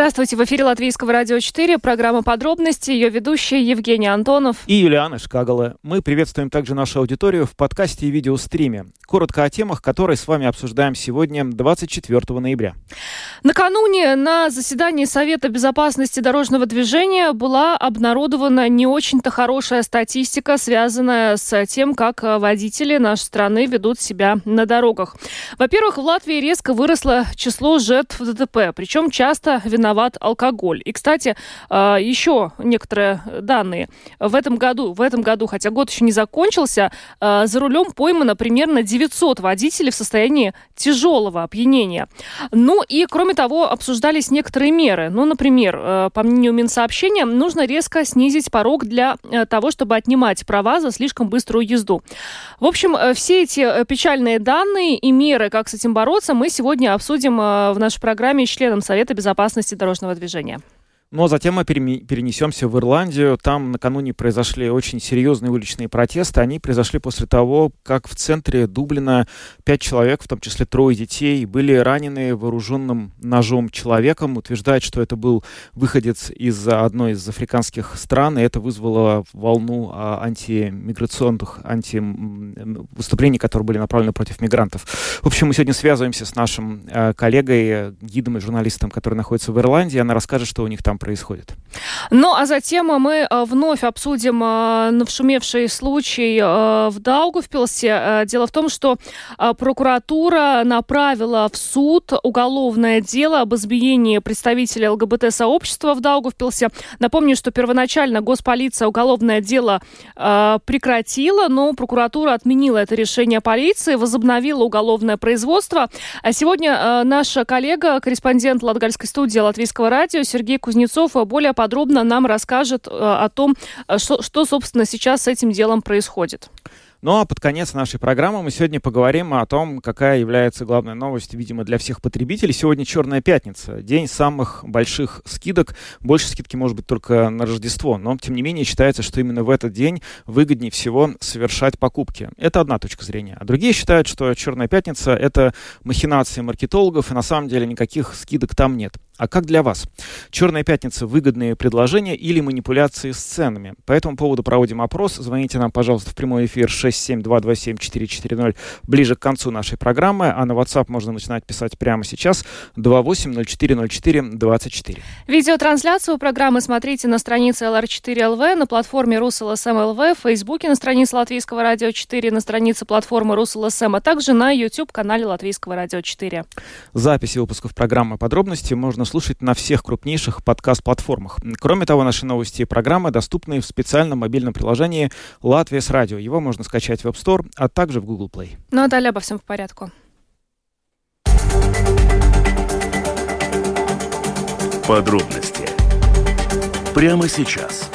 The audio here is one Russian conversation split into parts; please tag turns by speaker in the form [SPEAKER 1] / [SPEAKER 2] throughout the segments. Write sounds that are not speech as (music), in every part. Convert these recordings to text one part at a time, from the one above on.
[SPEAKER 1] Здравствуйте, в эфире Латвийского радио 4, программа «Подробности», ее ведущие Евгений Антонов
[SPEAKER 2] и Юлиана Шкагала. Мы приветствуем также нашу аудиторию в подкасте и видеостриме. Коротко о темах, которые с вами обсуждаем сегодня, 24 ноября.
[SPEAKER 1] Накануне на заседании Совета безопасности дорожного движения была обнародована не очень-то хорошая статистика, связанная с тем, как водители нашей страны ведут себя на дорогах. Во-первых, в Латвии резко выросло число жертв ДТП, причем часто виноват алкоголь. И, кстати, а, еще некоторые данные. В этом году, в этом году, хотя год еще не закончился, а, за рулем поймано примерно 900 водителей в состоянии тяжелого опьянения. Ну и, кроме того, обсуждались некоторые меры. Ну, например, а, по мнению Минсообщения, нужно резко снизить порог для того, чтобы отнимать права за слишком быструю езду. В общем, все эти печальные данные и меры, как с этим бороться, мы сегодня обсудим в нашей программе с членом Совета безопасности дорожного движения.
[SPEAKER 2] А затем мы перенесемся в Ирландию. Там накануне произошли очень серьезные уличные протесты. Они произошли после того, как в центре Дублина пять человек, в том числе трое детей, были ранены вооруженным ножом человеком. Утверждает, что это был выходец из одной из африканских стран, и это вызвало волну а, антимиграционных анти выступлений, которые были направлены против мигрантов. В общем, мы сегодня связываемся с нашим а, коллегой, гидом и журналистом, который находится в Ирландии. Она расскажет, что у них там происходит.
[SPEAKER 1] Ну, а затем мы э, вновь обсудим э, навшумевший случай э, в Даугавпилсе. Дело в том, что прокуратура направила в суд уголовное дело об избиении представителя ЛГБТ-сообщества в Даугавпилсе. Напомню, что первоначально госполиция уголовное дело прекратила, но прокуратура отменила это решение полиции, возобновила уголовное производство. А сегодня наша коллега, корреспондент Латгальской студии Латвийского радио Сергей Кузнецов Кузнецов более подробно нам расскажет э, о том, э, что, что собственно, сейчас с этим делом происходит.
[SPEAKER 2] Ну а под конец нашей программы мы сегодня поговорим о том, какая является главной новостью, видимо, для всех потребителей. Сегодня Черная пятница, день самых больших скидок. Больше скидки может быть только на Рождество, но тем не менее считается, что именно в этот день выгоднее всего совершать покупки. Это одна точка зрения. А другие считают, что Черная пятница — это махинации маркетологов, и на самом деле никаких скидок там нет. А как для вас? Черная пятница – выгодные предложения или манипуляции с ценами? По этому поводу проводим опрос. Звоните нам, пожалуйста, в прямой эфир 67227-440 ближе к концу нашей программы, а на WhatsApp можно начинать писать прямо сейчас 28040424.
[SPEAKER 1] Видеотрансляцию программы смотрите на странице LR4LV, на платформе RusLSM.LV, в Фейсбуке на странице Латвийского радио 4, на странице платформы RusLSM, а также на YouTube-канале Латвийского радио 4.
[SPEAKER 2] Записи выпусков программы «Подробности» можно слушать на всех крупнейших подкаст-платформах. Кроме того, наши новости и программы доступны в специальном мобильном приложении «Латвия с радио». Его можно скачать в App Store, а также в Google Play.
[SPEAKER 1] Ну а далее обо всем в порядку.
[SPEAKER 3] Подробности прямо сейчас.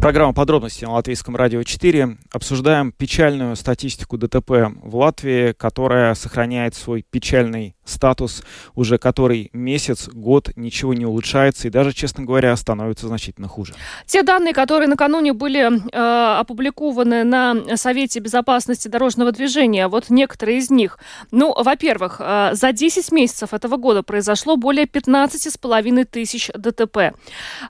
[SPEAKER 2] Программа подробности на Латвийском радио 4. Обсуждаем печальную статистику ДТП в Латвии, которая сохраняет свой печальный статус уже который месяц, год, ничего не улучшается и даже, честно говоря, становится значительно хуже.
[SPEAKER 1] Те данные, которые накануне были э, опубликованы на Совете безопасности дорожного движения, вот некоторые из них. Ну, во-первых, э, за 10 месяцев этого года произошло более 15,5 тысяч ДТП.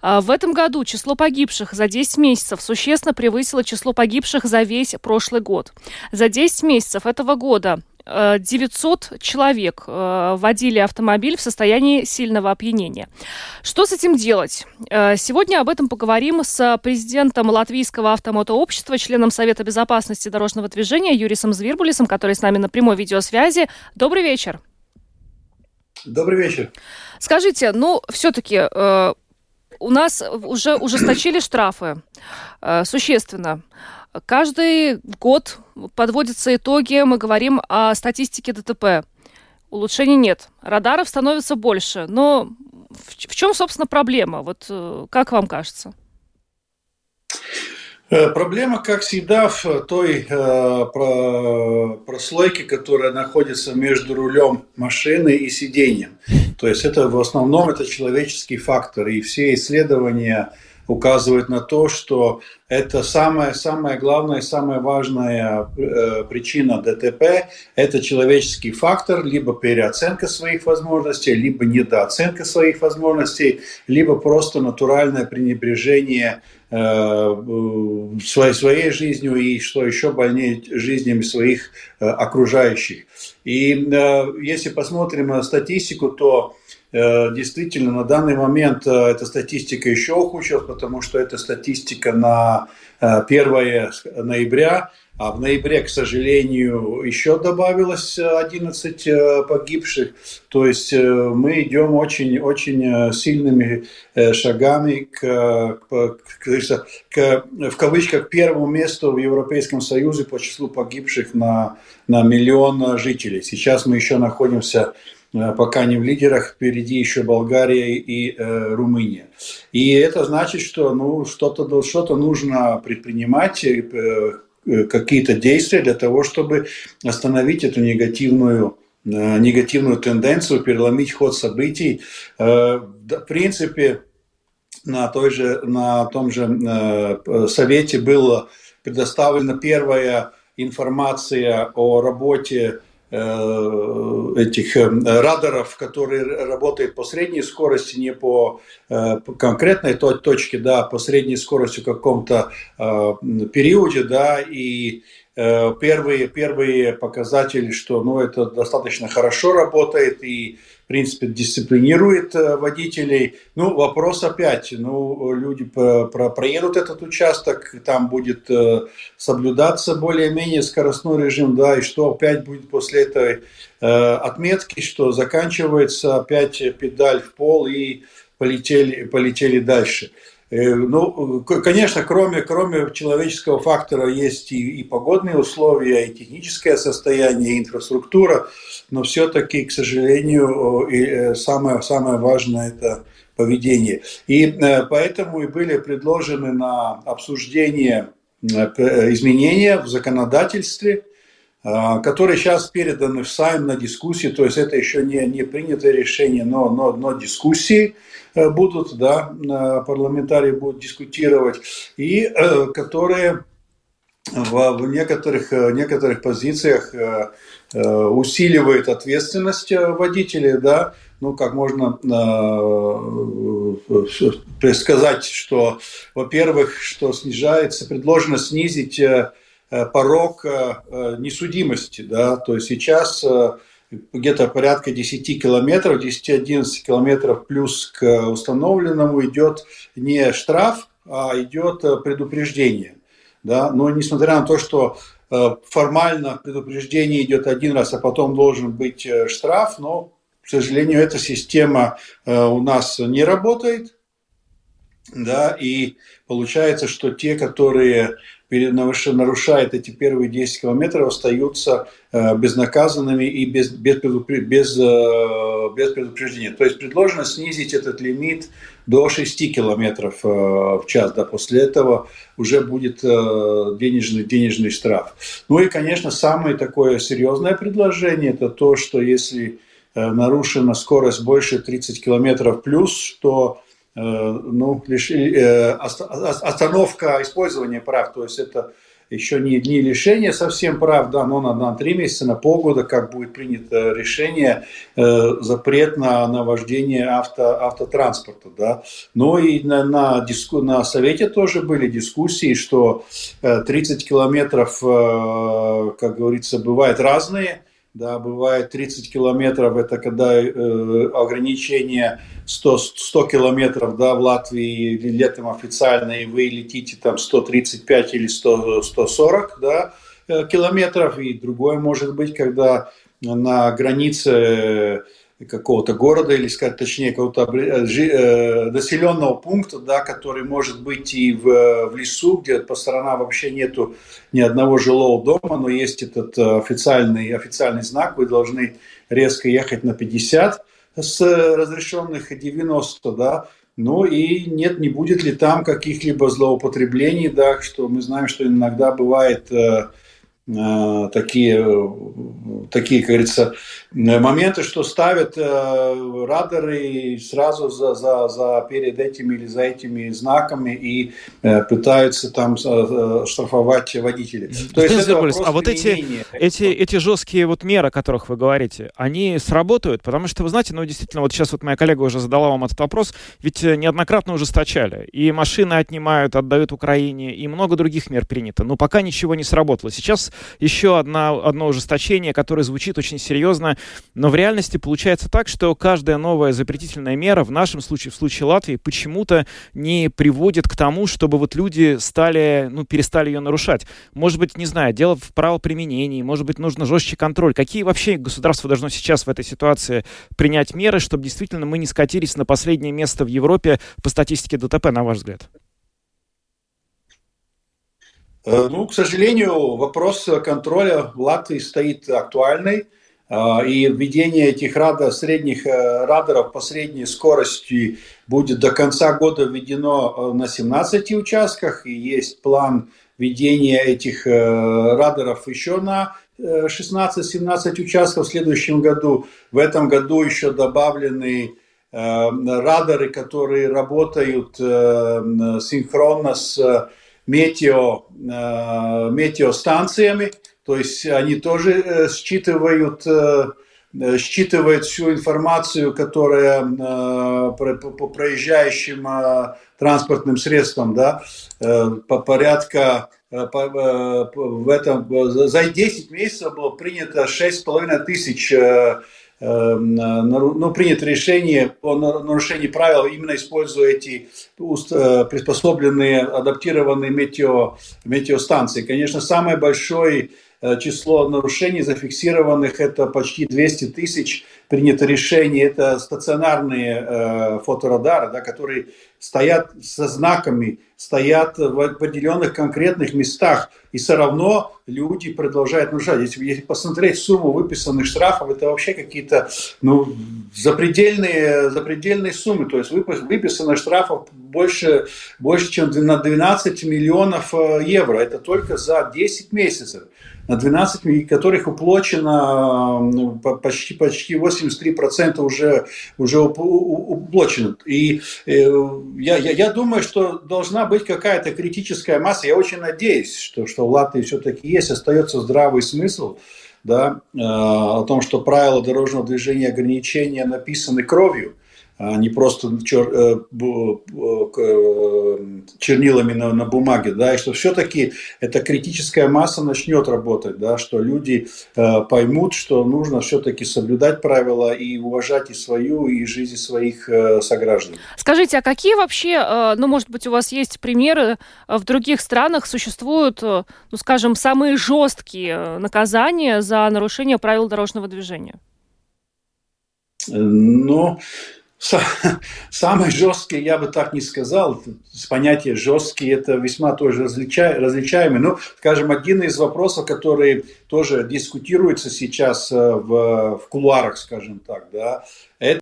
[SPEAKER 1] Э, в этом году число погибших за 10 месяцев существенно превысило число погибших за весь прошлый год. За 10 месяцев этого года 900 человек э, водили автомобиль в состоянии сильного опьянения. Что с этим делать? Э, сегодня об этом поговорим с президентом Латвийского автомотообщества, членом Совета безопасности дорожного движения Юрисом Звирбулисом, который с нами на прямой видеосвязи. Добрый вечер.
[SPEAKER 4] Добрый вечер.
[SPEAKER 1] Скажите, ну, все-таки э, у нас уже ужесточили (coughs) штрафы э, существенно. Каждый год подводятся итоги, мы говорим о статистике ДТП. Улучшений нет. Радаров становится больше. Но в, в чем, собственно, проблема? Вот э, как вам кажется?
[SPEAKER 4] Э, проблема, как всегда, в той э, прослойке, которая находится между рулем машины и сиденьем. То есть это в основном это человеческий фактор. И все исследования указывают на то, что это самая, самая главная, самая важная э, причина ДТП – это человеческий фактор, либо переоценка своих возможностей, либо недооценка своих возможностей, либо просто натуральное пренебрежение своей, своей жизнью и, что еще больнее, жизнями своих э, окружающих. И э, если посмотрим на статистику, то Э, действительно, на данный момент э, эта статистика еще ухудшилась, потому что это статистика на 1 э, ноября, а в ноябре, к сожалению, еще добавилось 11 погибших. То есть мы идем очень-очень сильными шагами к, к, к, в кавычках, первому месту в Европейском Союзе по числу погибших на, на миллион жителей. Сейчас мы еще находимся Э, пока не в лидерах, впереди еще Болгария и э, Румыния. И это значит, что ну, что-то что нужно предпринимать, э, э, какие-то действия для того, чтобы остановить эту негативную э, негативную тенденцию, переломить ход событий. Э, в принципе, на, той же, на том же э, совете была предоставлена первая информация о работе Э, этих э, радаров, которые работают по средней скорости, не по, э, по конкретной точке, да, по средней скорости в каком-то периоде, да, и первые, первые показатели, что ну, это достаточно хорошо работает, и принципе, дисциплинирует э, водителей. Ну, вопрос опять, ну, люди проедут этот участок, там будет э, соблюдаться более-менее скоростной режим, да, и что опять будет после этой э, отметки, что заканчивается опять педаль в пол и полетели, полетели дальше. Ну, конечно, кроме, кроме человеческого фактора есть и, и погодные условия, и техническое состояние, и инфраструктура но все-таки, к сожалению, э, самое, самое важное – это поведение. И э, поэтому и были предложены на обсуждение э, изменения в законодательстве, которые сейчас переданы в Сайм на дискуссии, то есть это еще не, не принятое решение, но, но, но дискуссии будут, да, парламентарии будут дискутировать, и которые в, в некоторых, некоторых позициях Э, усиливает ответственность э, водителей, да, ну, как можно э, сказать, что, во-первых, что снижается, предложено снизить э, порог э, несудимости, да, то есть сейчас э, где-то порядка 10 километров, 10-11 километров плюс к установленному идет не штраф, а идет предупреждение. Да? Но несмотря на то, что Э, формально предупреждение идет один раз, а потом должен быть э, штраф, но, к сожалению, эта система э, у нас не работает. Да, и получается, что те, которые нарушают эти первые 10 километров, остаются безнаказанными и без, без, без, без предупреждения. То есть предложено снизить этот лимит до 6 километров э, в час. Да, после этого уже будет э, денежный, денежный штраф. Ну и, конечно, самое такое серьезное предложение – это то, что если э, нарушена скорость больше 30 километров плюс, то ну, лишь, остановка использования прав, то есть это еще не, не лишение совсем прав, да, но на, на три месяца, на полгода, как будет принято решение, э, запрет на, на вождение авто, автотранспорта. Да. Но и на, на, диску, на совете тоже были дискуссии, что э, 30 километров, э, как говорится, бывают разные – да, бывает 30 километров, это когда э, ограничение 100, 100 километров, да, в Латвии летом официально, и вы летите там 135 или 100, 140, да, э, километров, и другое может быть, когда на границе какого-то города, или сказать точнее, какого-то э, э, населенного пункта, да, который может быть и в, в лесу, где по сторонам вообще нету ни одного жилого дома, но есть этот э, официальный, официальный знак, вы должны резко ехать на 50 с разрешенных 90, да, Ну и нет, не будет ли там каких-либо злоупотреблений, да, что мы знаем, что иногда бывает э, Э, такие, такие, как говорится, моменты, что ставят э, радары сразу за, за, за перед этими или за этими знаками и э, пытаются там штрафовать водителей.
[SPEAKER 2] То есть это а вот эти, эти, эти жесткие вот меры, о которых вы говорите, они сработают? Потому что, вы знаете, ну действительно, вот сейчас вот моя коллега уже задала вам этот вопрос, ведь неоднократно ужесточали. И машины отнимают, отдают Украине, и много других мер принято. Но пока ничего не сработало. Сейчас еще одна, одно ужесточение, которое звучит очень серьезно, но в реальности получается так, что каждая новая запретительная мера, в нашем случае, в случае Латвии, почему-то не приводит к тому, чтобы вот люди стали, ну, перестали ее нарушать. Может быть, не знаю, дело в правоприменении, может быть, нужно жестче контроль. Какие вообще государство должно сейчас в этой ситуации принять меры, чтобы действительно мы не скатились на последнее место в Европе по статистике ДТП, на ваш взгляд?
[SPEAKER 4] Э, ну, к сожалению, вопрос контроля в Латвии стоит актуальный. Э, и введение этих радар, средних э, радаров по средней скорости будет до конца года введено на 17 участках. И есть план введения этих радаров еще на 16-17 участков в следующем году. В этом году еще добавлены радары, которые работают синхронно с метео, э, метеостанциями, то есть они тоже э, считывают, э, считывают всю информацию, которая по проезжающим транспортным средствам, да, по порядка в этом, за 10 месяцев было принято 6,5 тысяч ну, принято решение о нарушении правил, именно используя эти э, приспособленные, адаптированные метео, метеостанции. Конечно, самое большое э, число нарушений зафиксированных, это почти 200 тысяч принято решение, это стационарные э, фоторадары, да, которые стоят со знаками, стоят в определенных конкретных местах, и все равно люди продолжают нарушать. Если, если посмотреть сумму выписанных штрафов, это вообще какие-то ну, запредельные, запредельные суммы. То есть выписано штрафов больше, больше, чем на 12 миллионов э, евро. Это только за 10 месяцев на 12, которых уплочено почти, почти 83% уже, уже уплочено. И э, я, я, я думаю, что должна быть какая-то критическая масса. Я очень надеюсь, что, что в Латвии все-таки есть, остается здравый смысл да, э, о том, что правила дорожного движения ограничения написаны кровью не просто чер, э, э, чернилами на, на бумаге, да, и что все-таки эта критическая масса начнет работать, да, что люди э, поймут, что нужно все-таки соблюдать правила и уважать и свою, и жизнь своих сограждан.
[SPEAKER 1] Скажите, а какие вообще, ну, может быть, у вас есть примеры в других странах существуют, ну, скажем, самые жесткие наказания за нарушение правил дорожного движения?
[SPEAKER 4] Ну, (laughs) Самый жесткий, я бы так не сказал, понятие жесткий, это весьма тоже различа, различаемый. Ну, скажем, один из вопросов, который тоже дискутируется сейчас э, в, в кулуарах, скажем так, да, это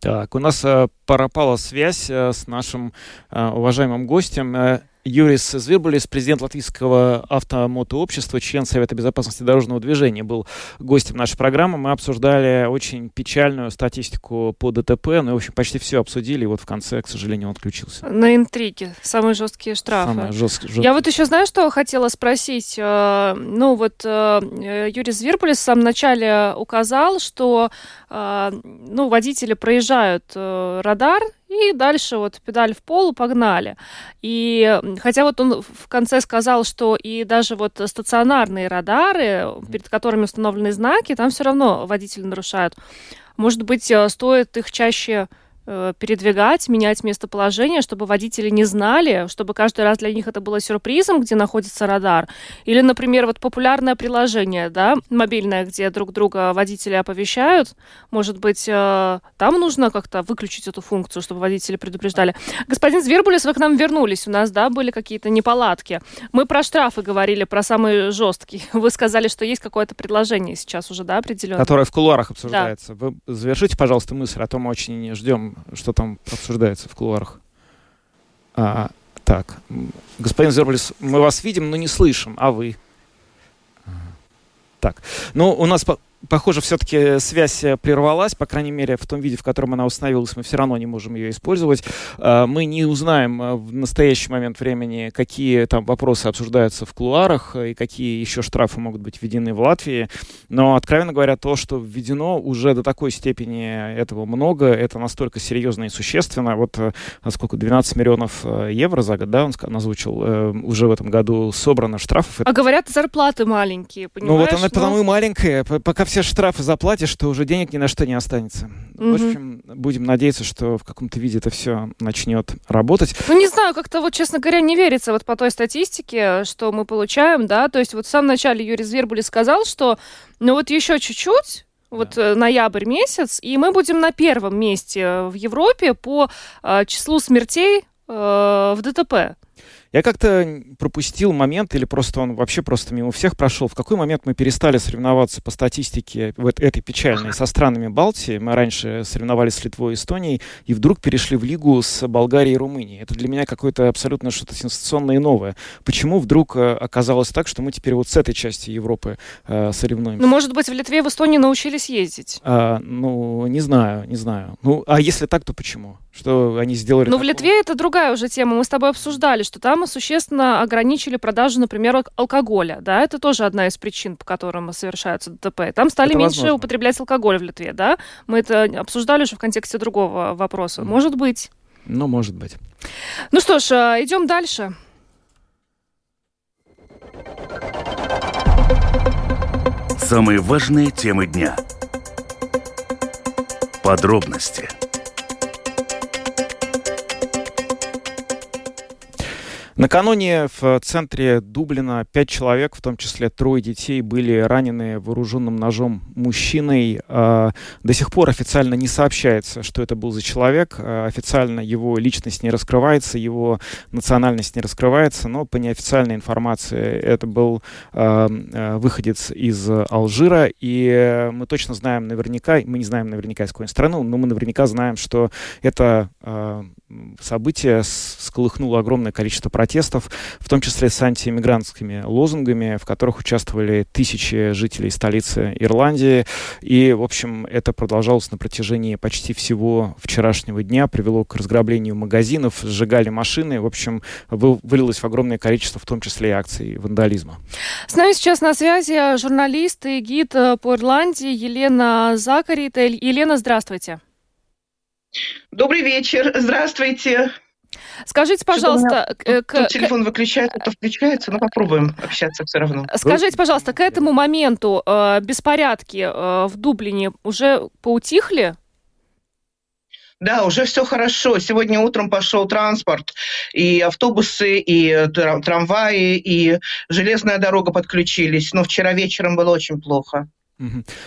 [SPEAKER 2] так, у нас э, пропала связь э, с нашим уважаемым гостем. Юрис Звирбулис, президент Латвийского автомотообщества, член Совета безопасности дорожного движения, был гостем нашей программы. Мы обсуждали очень печальную статистику по ДТП, ну, в общем, почти все обсудили, и вот в конце, к сожалению, он отключился.
[SPEAKER 1] На интриге. Самые жесткие штрафы. Самые жест... Жест... Я вот еще знаю, что хотела спросить. Э, ну, вот э, Юрий Звирбулис в самом начале указал, что э, ну, водители проезжают радар, и дальше вот педаль в пол, погнали. И хотя вот он в конце сказал, что и даже вот стационарные радары, перед которыми установлены знаки, там все равно водители нарушают. Может быть, э, стоит их чаще передвигать, менять местоположение, чтобы водители не знали, чтобы каждый раз для них это было сюрпризом, где находится радар. Или, например, вот популярное приложение, да, мобильное, где друг друга водители оповещают. Может быть, э, там нужно как-то выключить эту функцию, чтобы водители предупреждали. Господин Звербулис, вы к нам вернулись. У нас, да, были какие-то неполадки. Мы про штрафы говорили, про самые жесткие. (laughs) Вы сказали, что есть какое-то предложение сейчас уже, да, определенное?
[SPEAKER 2] Которое в кулуарах обсуждается. Да. Вы завершите, пожалуйста, мысль, а то мы очень не ждем, что там обсуждается в кулуарах. А, так, господин Зерблис, мы вас видим, но не слышим, а вы? Так, ну, у нас Похоже, все-таки связь э, прервалась, по крайней мере, в том виде, в котором она установилась, мы все равно не можем ее использовать. А, мы не узнаем э, в настоящий момент времени, какие там вопросы обсуждаются в кулуарах э, и какие еще штрафы могут быть введены в Латвии. Но, откровенно говоря, то, что введено уже до такой степени этого много, это настолько серьезно и существенно. Вот сколько, 12 миллионов евро за год, да, он озвучил, уже в этом году собрано штрафов.
[SPEAKER 1] А говорят, зарплаты маленькие, понимаешь?
[SPEAKER 2] Ну вот она потому и маленькая, пока все штрафы заплатишь, то уже денег ни на что не останется. Mm-hmm. В общем, будем надеяться, что в каком-то виде это все начнет работать.
[SPEAKER 1] Ну, не знаю, как-то вот, честно говоря, не верится вот по той статистике, что мы получаем, да, то есть вот в самом начале Юрий Звербули сказал, что ну вот еще чуть-чуть, вот да. Э, ноябрь месяц, и мы будем на первом месте в Европе по э, числу смертей э, в ДТП.
[SPEAKER 2] Я как-то пропустил момент, или просто он вообще просто мимо всех прошел. В какой момент мы перестали соревноваться по статистике в этой печальной со странами Балтии? Мы раньше соревновались с Литвой и Эстонией, и вдруг перешли в лигу с Болгарией и Румынией. Это для меня какое-то абсолютно что-то сенсационное и новое. Почему вдруг э, оказалось так, что мы теперь вот с этой части Европы э, соревнуемся?
[SPEAKER 1] Ну, может быть, в Литве и в Эстонии научились ездить?
[SPEAKER 2] А, ну, не знаю, не знаю. Ну, а если так, то почему? Что они сделали?
[SPEAKER 1] Ну, в Литве это другая уже тема. Мы с тобой обсуждали, что там существенно ограничили продажу, например, алкоголя. Да, это тоже одна из причин, по которым совершаются ДТП. Там стали это меньше возможно. употреблять алкоголь в Литве, да? Мы это обсуждали уже в контексте другого вопроса. Mm. Может быть.
[SPEAKER 2] Ну, может быть.
[SPEAKER 1] Ну что ж, а, идем дальше.
[SPEAKER 3] Самые важные темы дня. Подробности –
[SPEAKER 2] Накануне в центре Дублина пять человек, в том числе трое детей, были ранены вооруженным ножом мужчиной. А, до сих пор официально не сообщается, что это был за человек. А, официально его личность не раскрывается, его национальность не раскрывается, но по неофициальной информации это был а, выходец из Алжира. И мы точно знаем наверняка, мы не знаем наверняка из какой страны, но мы наверняка знаем, что это событие сколыхнуло огромное количество протестов, в том числе с антииммигрантскими лозунгами, в которых участвовали тысячи жителей столицы Ирландии. И, в общем, это продолжалось на протяжении почти всего вчерашнего дня, привело к разграблению магазинов, сжигали машины. В общем, вылилось в огромное количество, в том числе и акций вандализма.
[SPEAKER 1] С нами сейчас на связи журналист и гид по Ирландии Елена Закарита. Елена, здравствуйте.
[SPEAKER 5] Добрый вечер, здравствуйте.
[SPEAKER 1] Скажите, пожалуйста...
[SPEAKER 5] К, к, телефон выключается, то включается, но попробуем общаться все равно.
[SPEAKER 1] Скажите, пожалуйста, к этому моменту э, беспорядки э, в Дублине уже поутихли?
[SPEAKER 5] Да, уже все хорошо. Сегодня утром пошел транспорт, и автобусы, и трамваи, и железная дорога подключились. Но вчера вечером было очень плохо.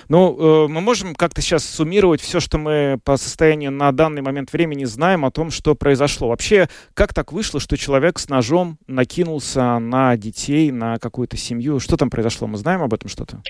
[SPEAKER 2] Ну, э, мы можем как-то сейчас суммировать все, что мы по состоянию на данный момент времени знаем о том, что произошло. Вообще, как так вышло, что человек с ножом накинулся на детей, на какую-то семью? Что там произошло? Мы знаем об этом что-то?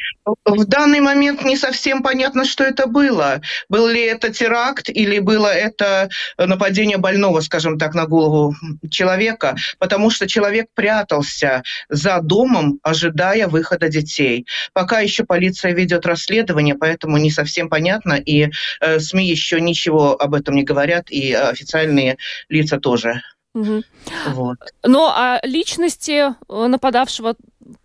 [SPEAKER 5] В данный момент не совсем понятно, что это было. Был ли это теракт или было это нападение больного, скажем так, на голову человека, потому что человек прятался за домом, ожидая выхода детей. Пока еще полиция ведет идет расследование, поэтому не совсем понятно, и э, СМИ еще ничего об этом не говорят, и официальные лица тоже.
[SPEAKER 1] Угу. Вот. Но а личности э, нападавшего,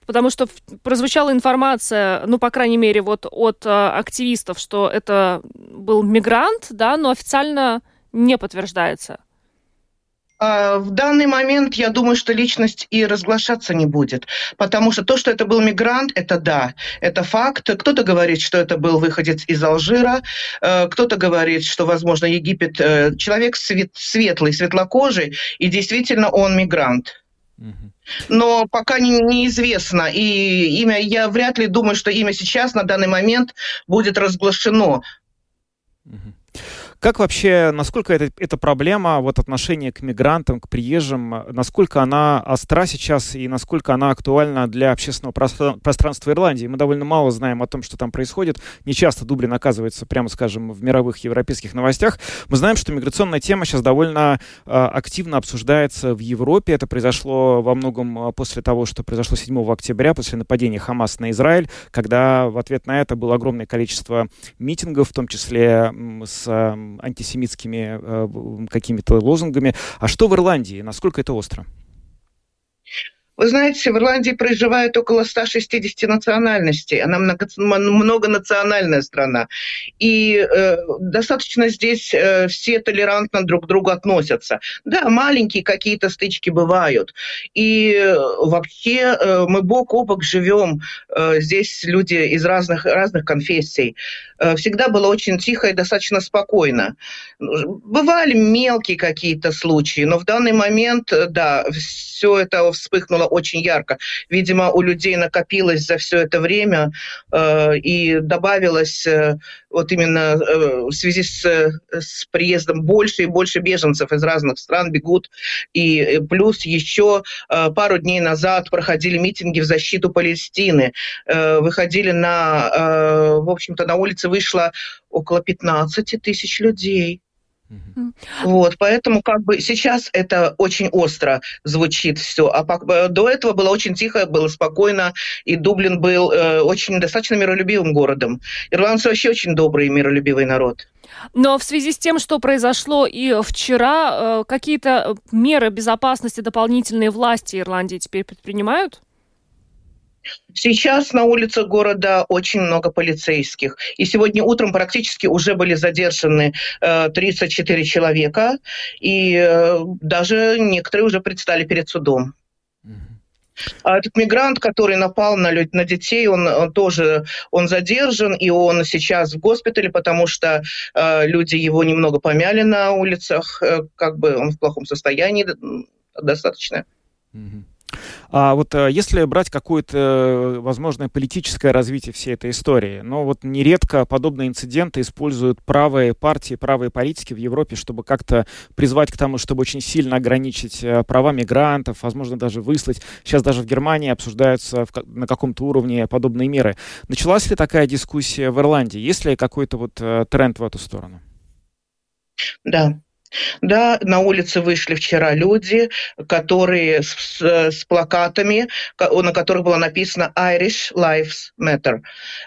[SPEAKER 1] потому что прозвучала информация, ну, по крайней мере, вот от а, активистов, что это был мигрант, да, но официально не подтверждается.
[SPEAKER 5] А, в данный момент я думаю, что личность и разглашаться не будет, потому что то, что это был мигрант, это да, это факт. Кто-то говорит, что это был выходец из Алжира, э, кто-то говорит, что, возможно, Египет э, человек свет, светлый, светлокожий, и действительно он мигрант. Но пока не, неизвестно. И имя, я вряд ли думаю, что имя сейчас на данный момент будет разглашено.
[SPEAKER 2] Как вообще, насколько это, эта проблема, вот отношение к мигрантам, к приезжим, насколько она остра сейчас и насколько она актуальна для общественного пространства Ирландии? Мы довольно мало знаем о том, что там происходит. Не часто Дублин оказывается, прямо скажем, в мировых европейских новостях. Мы знаем, что миграционная тема сейчас довольно э, активно обсуждается в Европе. Это произошло во многом а, после того, что произошло 7 октября, после нападения Хамас на Израиль, когда в ответ на это было огромное количество митингов, в том числе с антисемитскими э, какими-то лозунгами. А что в Ирландии? Насколько это остро?
[SPEAKER 5] Вы знаете, в Ирландии проживает около 160 национальностей. Она много, многонациональная страна. И э, достаточно здесь э, все толерантно друг к другу относятся. Да, маленькие какие-то стычки бывают. И э, вообще э, мы бок о бок живем. Э, здесь люди из разных, разных конфессий. Э, всегда было очень тихо и достаточно спокойно. Бывали мелкие какие-то случаи, но в данный момент, э, да, все это вспыхнуло очень ярко. Видимо, у людей накопилось за все это время э, и добавилось э, вот именно э, в связи с, с приездом больше и больше беженцев из разных стран бегут. И э, плюс еще э, пару дней назад проходили митинги в защиту Палестины. Э, выходили на, э, в общем-то, на улице вышло около 15 тысяч людей. Вот, поэтому как бы сейчас это очень остро звучит все, а э, до этого было очень тихо, было спокойно, и Дублин был э, очень достаточно миролюбивым городом. Ирландцы вообще очень добрый и миролюбивый народ.
[SPEAKER 1] Но в связи с тем, что произошло и вчера, э, какие-то меры безопасности дополнительные власти Ирландии теперь предпринимают?
[SPEAKER 5] Сейчас на улицах города очень много полицейских. И сегодня утром практически уже были задержаны э, 34 человека. И э, даже некоторые уже предстали перед судом. А этот мигрант, который напал на, люд, на детей, он, он тоже он задержан, и он сейчас в госпитале, потому что э, люди его немного помяли на улицах, э, как бы он в плохом состоянии достаточно.
[SPEAKER 2] Mm-hmm. А вот э, если брать какое-то э, возможное политическое развитие всей этой истории, но вот нередко подобные инциденты используют правые партии, правые политики в Европе, чтобы как-то призвать к тому, чтобы очень сильно ограничить э, права мигрантов, возможно, даже выслать. Сейчас даже в Германии обсуждаются на каком-то уровне подобные меры. Началась ли такая дискуссия в Ирландии? Есть ли какой-то вот тренд в эту сторону?
[SPEAKER 5] Да, да, на улице вышли вчера люди, которые с, с плакатами, на которых было написано Irish Lives Matter.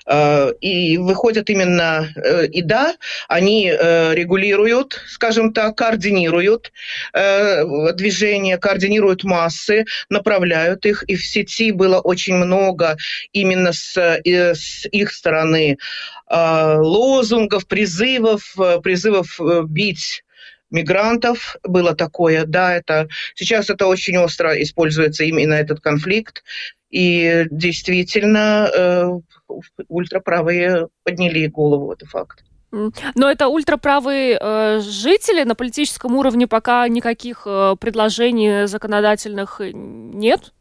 [SPEAKER 5] Э, и выходят именно, э, и да, они э, регулируют, скажем так, координируют движение, координируют массы, направляют их. И в сети было очень много именно с, с их стороны лозунгов, призывов, призывов бить мигрантов было такое, да, это сейчас это очень остро используется именно этот конфликт, и действительно э, ультраправые подняли голову, это факт.
[SPEAKER 1] Но это ультраправые э, жители на политическом уровне пока никаких э, предложений законодательных нет?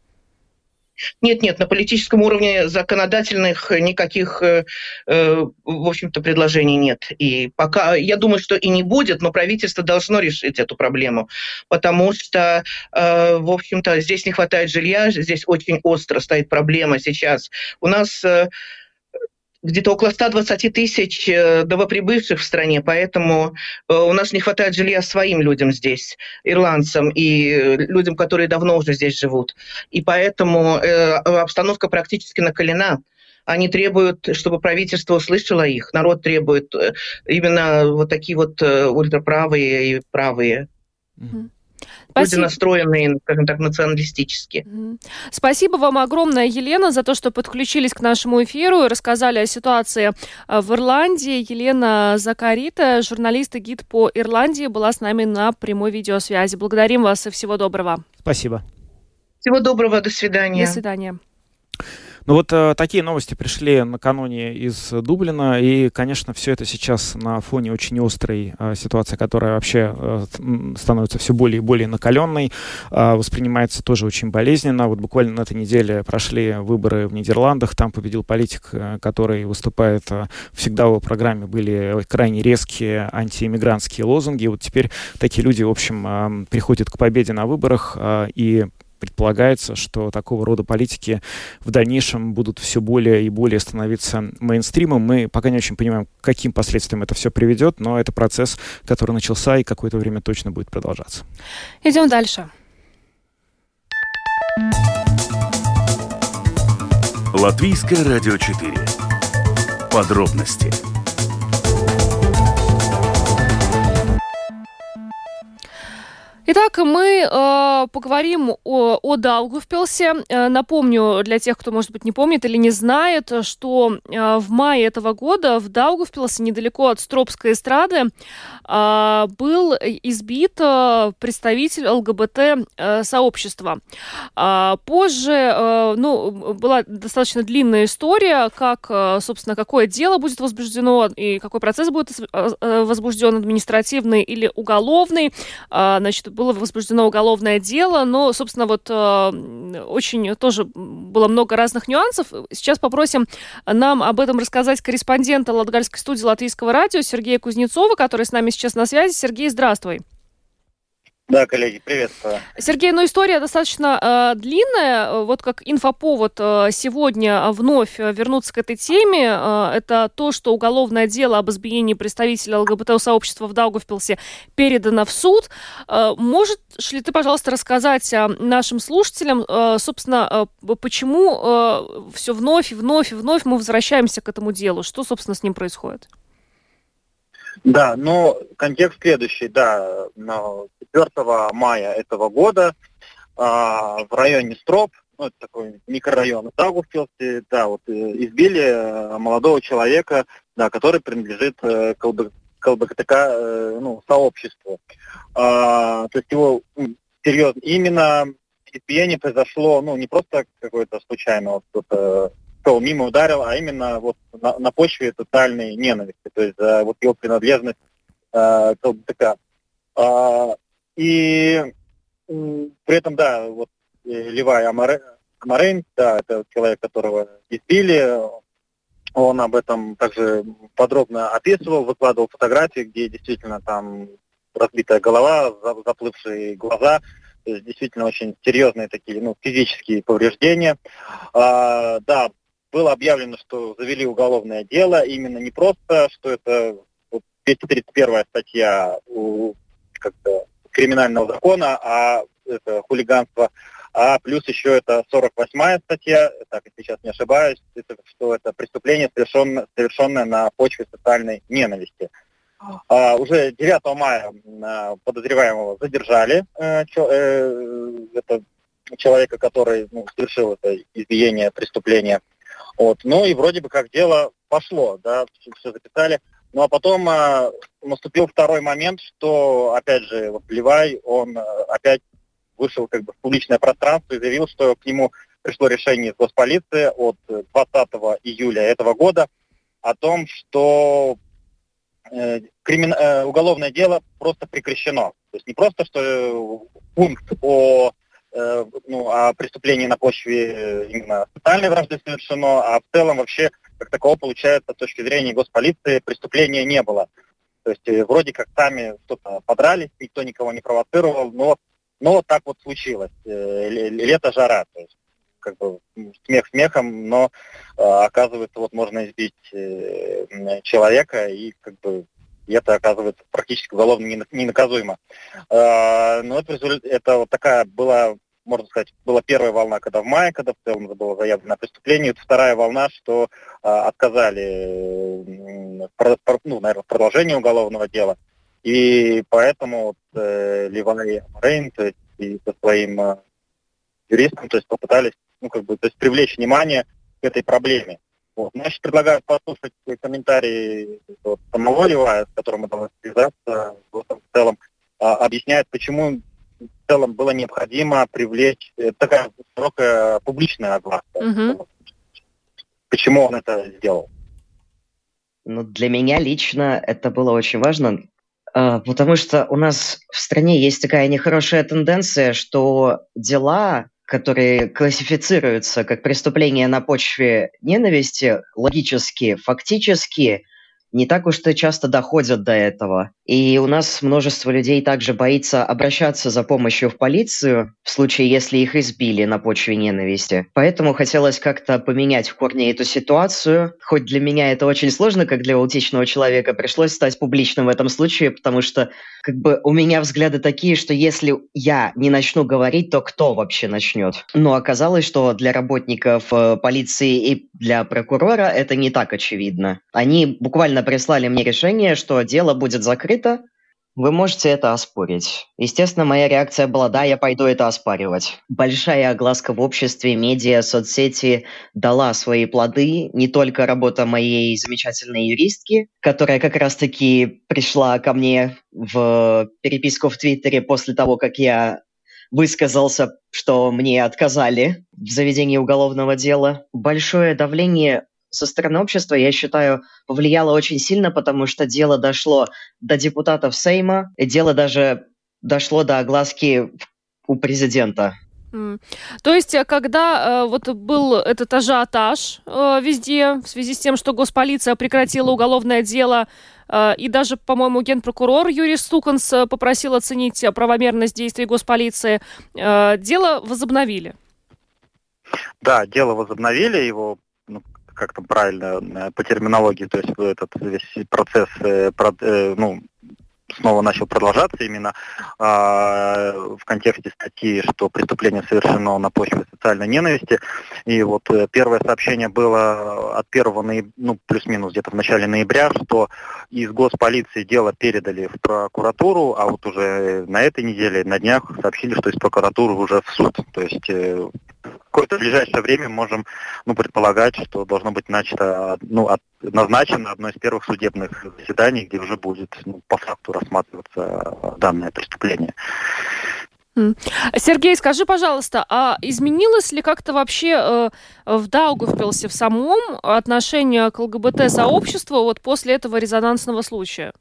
[SPEAKER 5] Нет, нет, на политическом уровне законодательных никаких, э, э, в общем-то, предложений нет. И пока, я думаю, что и не будет, но правительство должно решить эту проблему, потому что, э, в общем-то, здесь не хватает жилья, здесь очень остро стоит проблема сейчас. У нас где-то около 120 тысяч э, новоприбывших в стране, поэтому э, у нас не хватает жилья своим людям здесь, ирландцам и людям, которые давно уже здесь живут. И поэтому э, обстановка практически накалена. Они требуют, чтобы правительство услышало их. Народ требует именно вот такие вот ультраправые и правые. Спасибо. Люди настроенные, скажем так, националистически.
[SPEAKER 1] Спасибо вам огромное, Елена, за то, что подключились к нашему эфиру и рассказали о ситуации э, в Ирландии. Елена Закарита, журналист и гид по Ирландии, была с нами на прямой видеосвязи. Благодарим вас и всего доброго.
[SPEAKER 2] Спасибо.
[SPEAKER 5] Всего доброго, до свидания.
[SPEAKER 1] До свидания.
[SPEAKER 2] Ну вот э, такие новости пришли накануне из Дублина, и, конечно, все это сейчас на фоне очень острой э, ситуации, которая вообще э, становится все более и более накаленной, э, воспринимается тоже очень болезненно. Вот буквально на этой неделе прошли выборы в Нидерландах, там победил политик, э, который выступает, э, всегда в программе были крайне резкие антииммигрантские лозунги. Вот теперь такие люди, в общем, э, приходят к победе на выборах э, и предполагается, что такого рода политики в дальнейшем будут все более и более становиться мейнстримом. Мы пока не очень понимаем, к каким последствиям это все приведет, но это процесс, который начался и какое-то время точно будет продолжаться.
[SPEAKER 1] Идем дальше.
[SPEAKER 3] Латвийское радио 4. Подробности
[SPEAKER 1] Итак, мы э, поговорим о, о Даугавпилсе. Э, напомню для тех, кто, может быть, не помнит или не знает, что э, в мае этого года в Даугавпилсе, недалеко от Стропской эстрады, э, был избит э, представитель ЛГБТ-сообщества. Э, позже, э, ну, была достаточно длинная история, как, э, собственно, какое дело будет возбуждено и какой процесс будет э, возбужден, административный или уголовный. Э, значит, было возбуждено уголовное дело, но, собственно, вот э, очень тоже было много разных нюансов. Сейчас попросим нам об этом рассказать корреспондента Латгальской студии Латвийского радио Сергея Кузнецова, который с нами сейчас на связи. Сергей, здравствуй.
[SPEAKER 6] Да, коллеги, приветствую.
[SPEAKER 1] Сергей, ну история достаточно э, длинная. Вот как инфоповод э, сегодня вновь вернуться к этой теме. Э, это то, что уголовное дело об избиении представителя ЛГБТ-сообщества в Даугавпилсе передано в суд. Э, можешь ли ты, пожалуйста, рассказать э, нашим слушателям, э, собственно, э, почему э, все вновь и вновь и вновь мы возвращаемся к этому делу? Что, собственно, с ним происходит?
[SPEAKER 6] Да, но контекст следующий, да, 4 мая этого года а, в районе Строп, ну, это такой микрорайон Даугавпилсе, да, вот э, избили э, молодого человека, да, который принадлежит э, к, ЛБ, к ЛБГТК ну, сообществу. А, то есть его серьезно, именно избиение произошло, ну, не просто какое-то случайно, вот шел мимо, ударил, а именно вот на, на почве тотальной ненависти, то есть за вот его принадлежность э, к ЛГБТК. А, и при этом, да, вот Левай Амарейн, да, это человек, которого избили, он об этом также подробно описывал, выкладывал фотографии, где действительно там разбитая голова, заплывшие глаза, то есть действительно очень серьезные такие, ну, физические повреждения. А, да, было объявлено, что завели уголовное дело, именно не просто, что это вот, 231 статья у, как-то, криминального закона, а это хулиганство, а плюс еще это 48-я статья, так, если сейчас не ошибаюсь, это, что это преступление, совершенное, совершенное на почве социальной ненависти. А, уже 9 мая а, подозреваемого задержали, э, чё, э, это человека, который ну, совершил это избиение, преступление. Вот. Ну и вроде бы как дело пошло, да, все, все записали. Ну а потом э, наступил второй момент, что, опять же, вот Левай, он э, опять вышел как бы в публичное пространство и заявил, что к нему пришло решение из госполиции от 20 июля этого года о том, что э, кримин... э, уголовное дело просто прекращено. То есть не просто, что э, пункт о Э, ну, о преступлении на почве э, именно социальной вражды совершено, а в целом вообще как такого получается с точки зрения госполиции преступления не было. То есть э, вроде как сами что-то подрались, никто никого не провоцировал, но, но так вот случилось. Лето, жара, то есть как бы смех смехом, но оказывается вот можно избить человека и как бы и это оказывается практически уголовно ненаказуемо. А, но это, это вот такая была, можно сказать, была первая волна, когда в мае, когда в целом было заявлено на преступление, это вторая волна, что а, отказали, ну, наверное, в продолжении уголовного дела.
[SPEAKER 7] И поэтому вот, э, Ливай Рейн, то есть и со своим э, юристом, то есть попытались, ну, как бы, то есть привлечь внимание к этой проблеме. Вот. Ну, я сейчас предлагаю послушать комментарии вот, самого Ливая, с которым мы должны связаться, в целом а, объясняет, почему в целом было необходимо привлечь э, такая широкая публичная огласка. Угу. Почему он это сделал?
[SPEAKER 8] Ну, для меня лично это было очень важно, а, потому что у нас в стране есть такая нехорошая тенденция, что дела, которые классифицируются как преступления на почве ненависти, логически, фактически не так уж и часто доходят до этого. И у нас множество людей также боится обращаться за помощью в полицию в случае, если их избили на почве ненависти. Поэтому хотелось как-то поменять в корне эту ситуацию. Хоть для меня это очень сложно, как для аутичного человека, пришлось стать публичным в этом случае, потому что как бы у меня взгляды такие, что если я не начну говорить, то кто вообще начнет? Но оказалось, что для работников э, полиции и для прокурора это не так очевидно. Они буквально прислали мне решение, что дело будет закрыто, вы можете это оспорить. Естественно, моя реакция была, да, я пойду это оспаривать. Большая огласка в обществе, медиа, соцсети дала свои плоды. Не только работа моей замечательной юристки, которая как раз-таки пришла ко мне в переписку в Твиттере после того, как я высказался, что мне отказали в заведении уголовного дела. Большое давление со стороны общества, я считаю, повлияло очень сильно, потому что дело дошло до депутатов Сейма, и дело даже дошло до огласки у президента.
[SPEAKER 1] То есть, э, когда э, вот был этот ажиотаж э, везде в связи с тем, что госполиция прекратила уголовное дело, э, и даже, по-моему, генпрокурор Юрий Стуканс э, попросил оценить правомерность действий госполиции, э, дело возобновили.
[SPEAKER 7] Да, дело возобновили, его как там правильно э, по терминологии, то есть этот весь процесс, э, э, ну, снова начал продолжаться именно э, в контексте статьи, что преступление совершено на почве социальной ненависти. И вот первое сообщение было от 1 ноября, ну плюс-минус где-то в начале ноября, что из госполиции дело передали в прокуратуру, а вот уже на этой неделе, на днях сообщили, что из прокуратуры уже в суд. То есть какое-то ближайшее время можем ну, предполагать, что должно быть начато, ну, от, назначено одно из первых судебных заседаний, где уже будет ну, по факту рассматриваться данное преступление.
[SPEAKER 1] Сергей, скажи, пожалуйста, а изменилось ли как-то вообще э, в Даугавпилсе в самом отношение к ЛГБТ-сообществу вот после этого резонансного случая?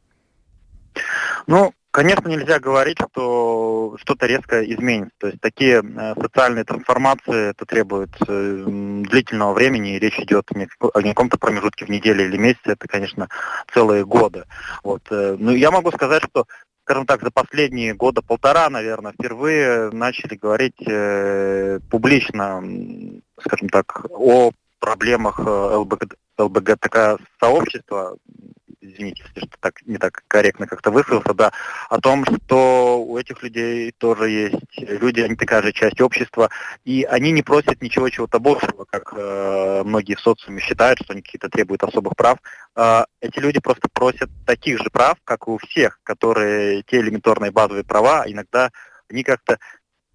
[SPEAKER 7] Ну, Конечно, нельзя говорить, что что-то резко изменится. То есть такие э, социальные трансформации это требует э, длительного времени, и речь идет не о каком-то промежутке в неделю или месяце, это, конечно, целые годы. Вот. Э, ну, я могу сказать, что скажем так, за последние года полтора, наверное, впервые начали говорить э, публично, скажем так, о проблемах ЛБГ, ЛБГТК сообщества, извините, что так не так корректно как-то высказался, да, о том, что у этих людей тоже есть люди, они такая же часть общества, и они не просят ничего чего-то большего, как э, многие в социуме считают, что они какие-то требуют особых прав. Э, эти люди просто просят таких же прав, как у всех, которые те элементарные базовые права, иногда они как-то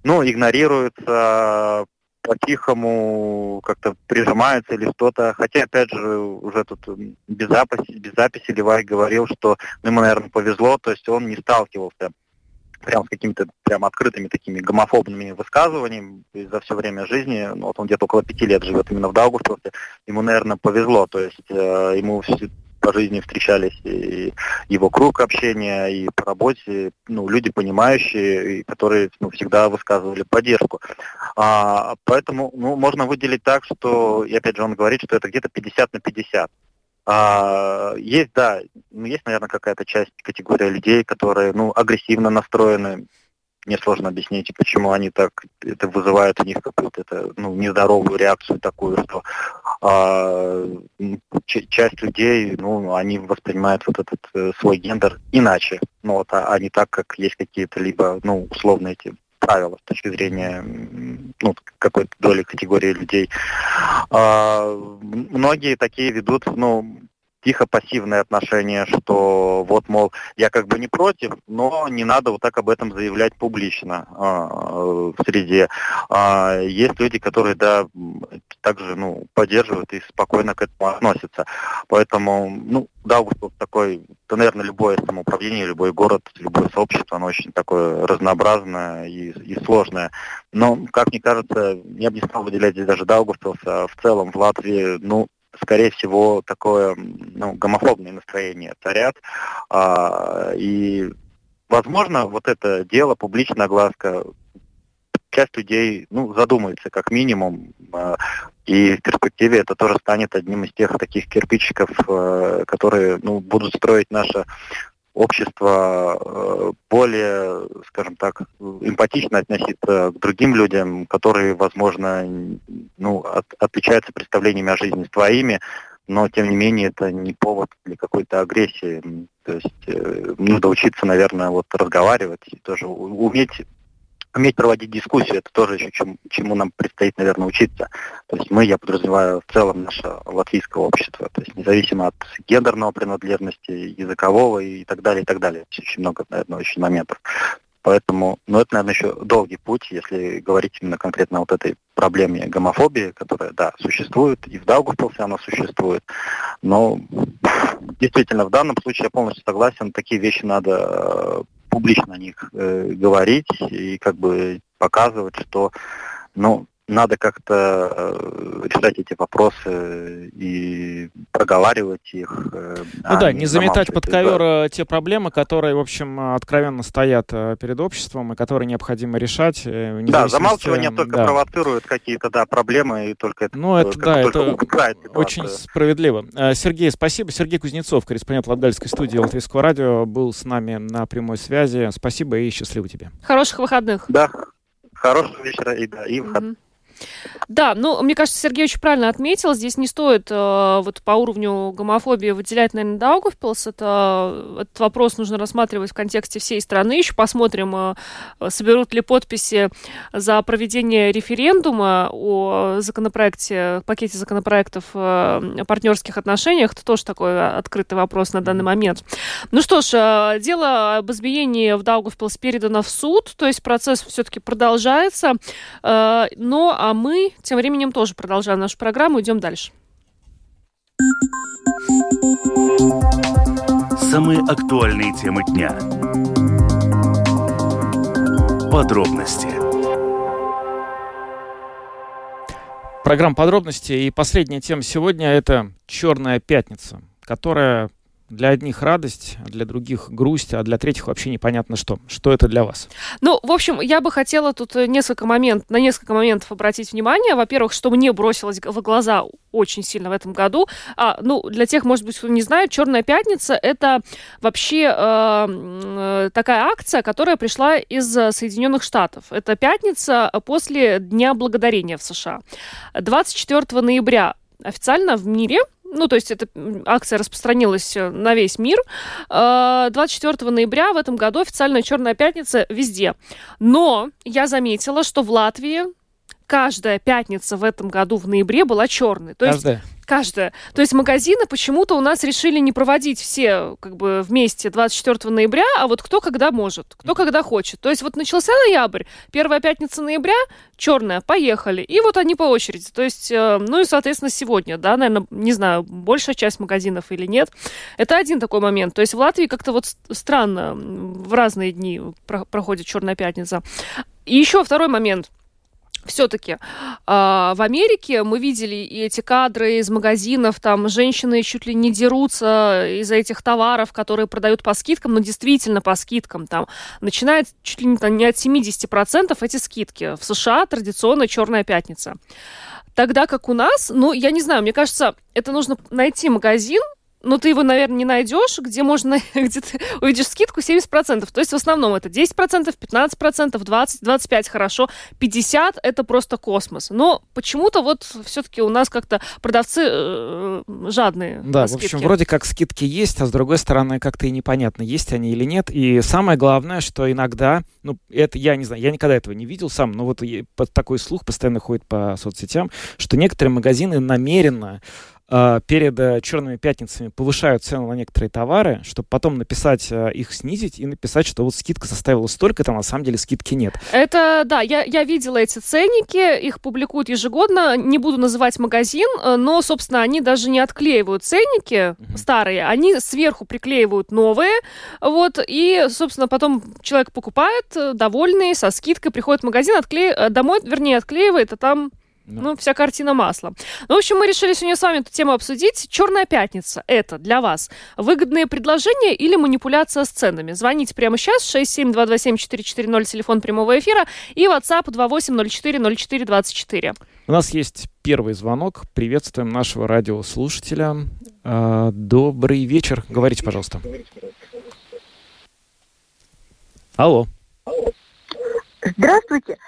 [SPEAKER 7] ну, игнорируются, по-тихому как-то прижимается или что-то. Хотя, опять же, уже тут без записи, без записи Левай говорил, что ну, ему, наверное, повезло, то есть он не сталкивался прям с какими-то прям открытыми такими гомофобными высказываниями за все время жизни. Ну, вот он где-то около пяти лет живет именно в Даугавпилсе. Ему, наверное, повезло. То есть э, ему по жизни встречались и его круг общения, и по работе, ну, люди понимающие, и которые ну, всегда высказывали поддержку. А, поэтому ну, можно выделить так, что, и опять же он говорит, что это где-то 50 на 50. А, есть, да, ну, есть, наверное, какая-то часть категории людей, которые, ну, агрессивно настроены, мне сложно объяснить, почему они так, это вызывает у них какую-то это, ну, нездоровую реакцию такую, что а, часть людей, ну, они воспринимают вот этот э, свой гендер иначе, ну, вот, а, а не так, как есть какие-то либо, ну, условно эти правила с точки зрения ну, какой-то доли категории людей. А, многие такие ведут, ну, тихо-пассивное отношение, что вот, мол, я как бы не против, но не надо вот так об этом заявлять публично э, в среде. А есть люди, которые, да, также, ну, поддерживают и спокойно к этому относятся. Поэтому, ну, да, вот такой, то, наверное, любое самоуправление, любой город, любое сообщество, оно очень такое разнообразное и, и сложное. Но, как мне кажется, я бы не стал выделять здесь даже Даугавпилса, а в целом в Латвии, ну, скорее всего, такое ну, гомофобное настроение царят. А, и, возможно, вот это дело, публичная огласка, часть людей ну, задумается как минимум, а, и в перспективе это тоже станет одним из тех таких кирпичиков, а, которые ну, будут строить наше общество э, более, скажем так, эмпатично относиться к другим людям, которые, возможно, ну, от, отличаются представлениями о жизни с твоими, но тем не менее это не повод для какой-то агрессии. То есть э, надо учиться, наверное, вот разговаривать, тоже уметь уметь проводить дискуссию, это тоже еще чем, чему нам предстоит, наверное, учиться. То есть мы, я подразумеваю, в целом наше латвийское общество, то есть независимо от гендерного принадлежности, языкового и так далее, и так далее. Очень много, наверное, очень моментов. Поэтому, ну, это, наверное, еще долгий путь, если говорить именно конкретно вот этой проблеме гомофобии, которая, да, существует, и в Даугавпилсе она существует. Но (laughs) действительно, в данном случае я полностью согласен, такие вещи надо публично о них э, говорить и как бы показывать, что ну, надо как-то э, решать эти вопросы и проговаривать их. Э,
[SPEAKER 2] ну а да, не заметать под ковер да. те проблемы, которые, в общем, откровенно стоят перед обществом и которые необходимо решать.
[SPEAKER 7] Да, замалчивание только да. провоцирует какие-то да, проблемы и только это,
[SPEAKER 2] ну, это, да, это очень справедливо. Сергей, спасибо. Сергей Кузнецов, корреспондент Латгальской студии Латвийского радио, был с нами на прямой связи. Спасибо и счастливо тебе.
[SPEAKER 1] Хороших выходных.
[SPEAKER 7] Да, хорошего вечера и, да, и выходных. Угу.
[SPEAKER 1] Да, ну, мне кажется, Сергей очень правильно отметил. Здесь не стоит э, вот по уровню гомофобии выделять, наверное, Даугавпилс. Это, этот вопрос нужно рассматривать в контексте всей страны. Еще посмотрим, э, соберут ли подписи за проведение референдума о законопроекте, пакете законопроектов э, о партнерских отношениях. Это тоже такой открытый вопрос на данный момент. Ну что ж, э, дело об избиении в Даугавпилс передано в суд, то есть процесс все-таки продолжается. Э, но а мы тем временем тоже продолжаем нашу программу, идем дальше.
[SPEAKER 3] Самые актуальные темы дня. Подробности.
[SPEAKER 2] Программа подробности и последняя тема сегодня это Черная пятница, которая для одних радость, а для других грусть, а для третьих вообще непонятно что. Что это для вас?
[SPEAKER 1] Ну, в общем, я бы хотела тут э, несколько момент, на несколько моментов обратить внимание. Во-первых, что мне бросилось в глаза очень сильно в этом году. А, ну, для тех, может быть, кто не знает, Черная пятница это вообще э, э, такая акция, которая пришла из Соединенных Штатов. Это пятница после Дня Благодарения в США. 24 ноября официально в мире ну, то есть эта акция распространилась э, на весь мир. 24 э, ноября в этом году официальная Черная пятница везде. Но я заметила, что в Латвии каждая пятница в этом году в ноябре была черной. То каждая. есть Каждая. То есть магазины почему-то у нас решили не проводить все как бы вместе 24 ноября, а вот кто когда может, кто когда хочет. То есть вот начался ноябрь, первая пятница ноября, черная, поехали. И вот они по очереди. То есть, э, ну и, соответственно, сегодня, да, наверное, не знаю, большая часть магазинов или нет. Это один такой момент. То есть в Латвии как-то вот странно в разные дни проходит черная пятница. И еще второй момент – все-таки э, в Америке мы видели и эти кадры из магазинов, там женщины чуть ли не дерутся из-за этих товаров, которые продают по скидкам, но действительно по скидкам, там, начинает чуть ли не, там, не от 70% эти скидки. В США традиционно черная пятница. Тогда как у нас, ну, я не знаю, мне кажется, это нужно найти магазин, но ты его, наверное, не найдешь, где можно, (laughs) где ты увидишь скидку 70%. То есть в основном это 10%, 15%, 20%, 25% хорошо, 50% это просто космос. Но почему-то вот все-таки у нас как-то продавцы э, жадные.
[SPEAKER 2] Да, в общем, вроде как скидки есть, а с другой стороны как-то и непонятно, есть они или нет. И самое главное, что иногда, ну, это я не знаю, я никогда этого не видел сам, но вот такой слух постоянно ходит по соцсетям, что некоторые магазины намеренно э, перед э, черными пятницами повышают цену на некоторые товары, чтобы потом написать э, их снизить и написать, что вот скидка составила столько, там на самом деле скидки нет.
[SPEAKER 1] Это, да, я, я видела эти ценники, их публикуют ежегодно, не буду называть магазин, но, собственно, они даже не отклеивают ценники
[SPEAKER 2] Мгм.
[SPEAKER 1] старые, они сверху приклеивают новые, вот, и, собственно, потом человек покупает, довольный, со скидкой, приходит в магазин, откле... домой, вернее, отклеивает, а там
[SPEAKER 2] Ну.
[SPEAKER 1] ну, вся картина масла. Ну, в общем, мы решили сегодня с вами эту тему обсудить. Черная пятница – это для вас выгодные предложения или манипуляция с ценами? Звоните прямо сейчас, 67227-440, телефон прямого эфира, и WhatsApp 28040424.
[SPEAKER 2] У нас есть первый звонок. Приветствуем нашего радиослушателя. А, добрый вечер. Говорите, пожалуйста. Алло.
[SPEAKER 9] Здравствуйте.